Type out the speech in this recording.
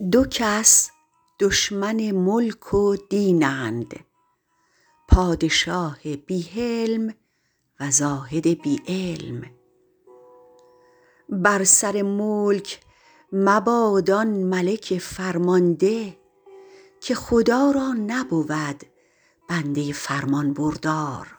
دو کس دشمن ملک و دینند. پادشاه بی حلم و زاهد بی علم بر سر ملک مباد آن ملک فرمانده که خدا را نبود بنده فرمانبردار.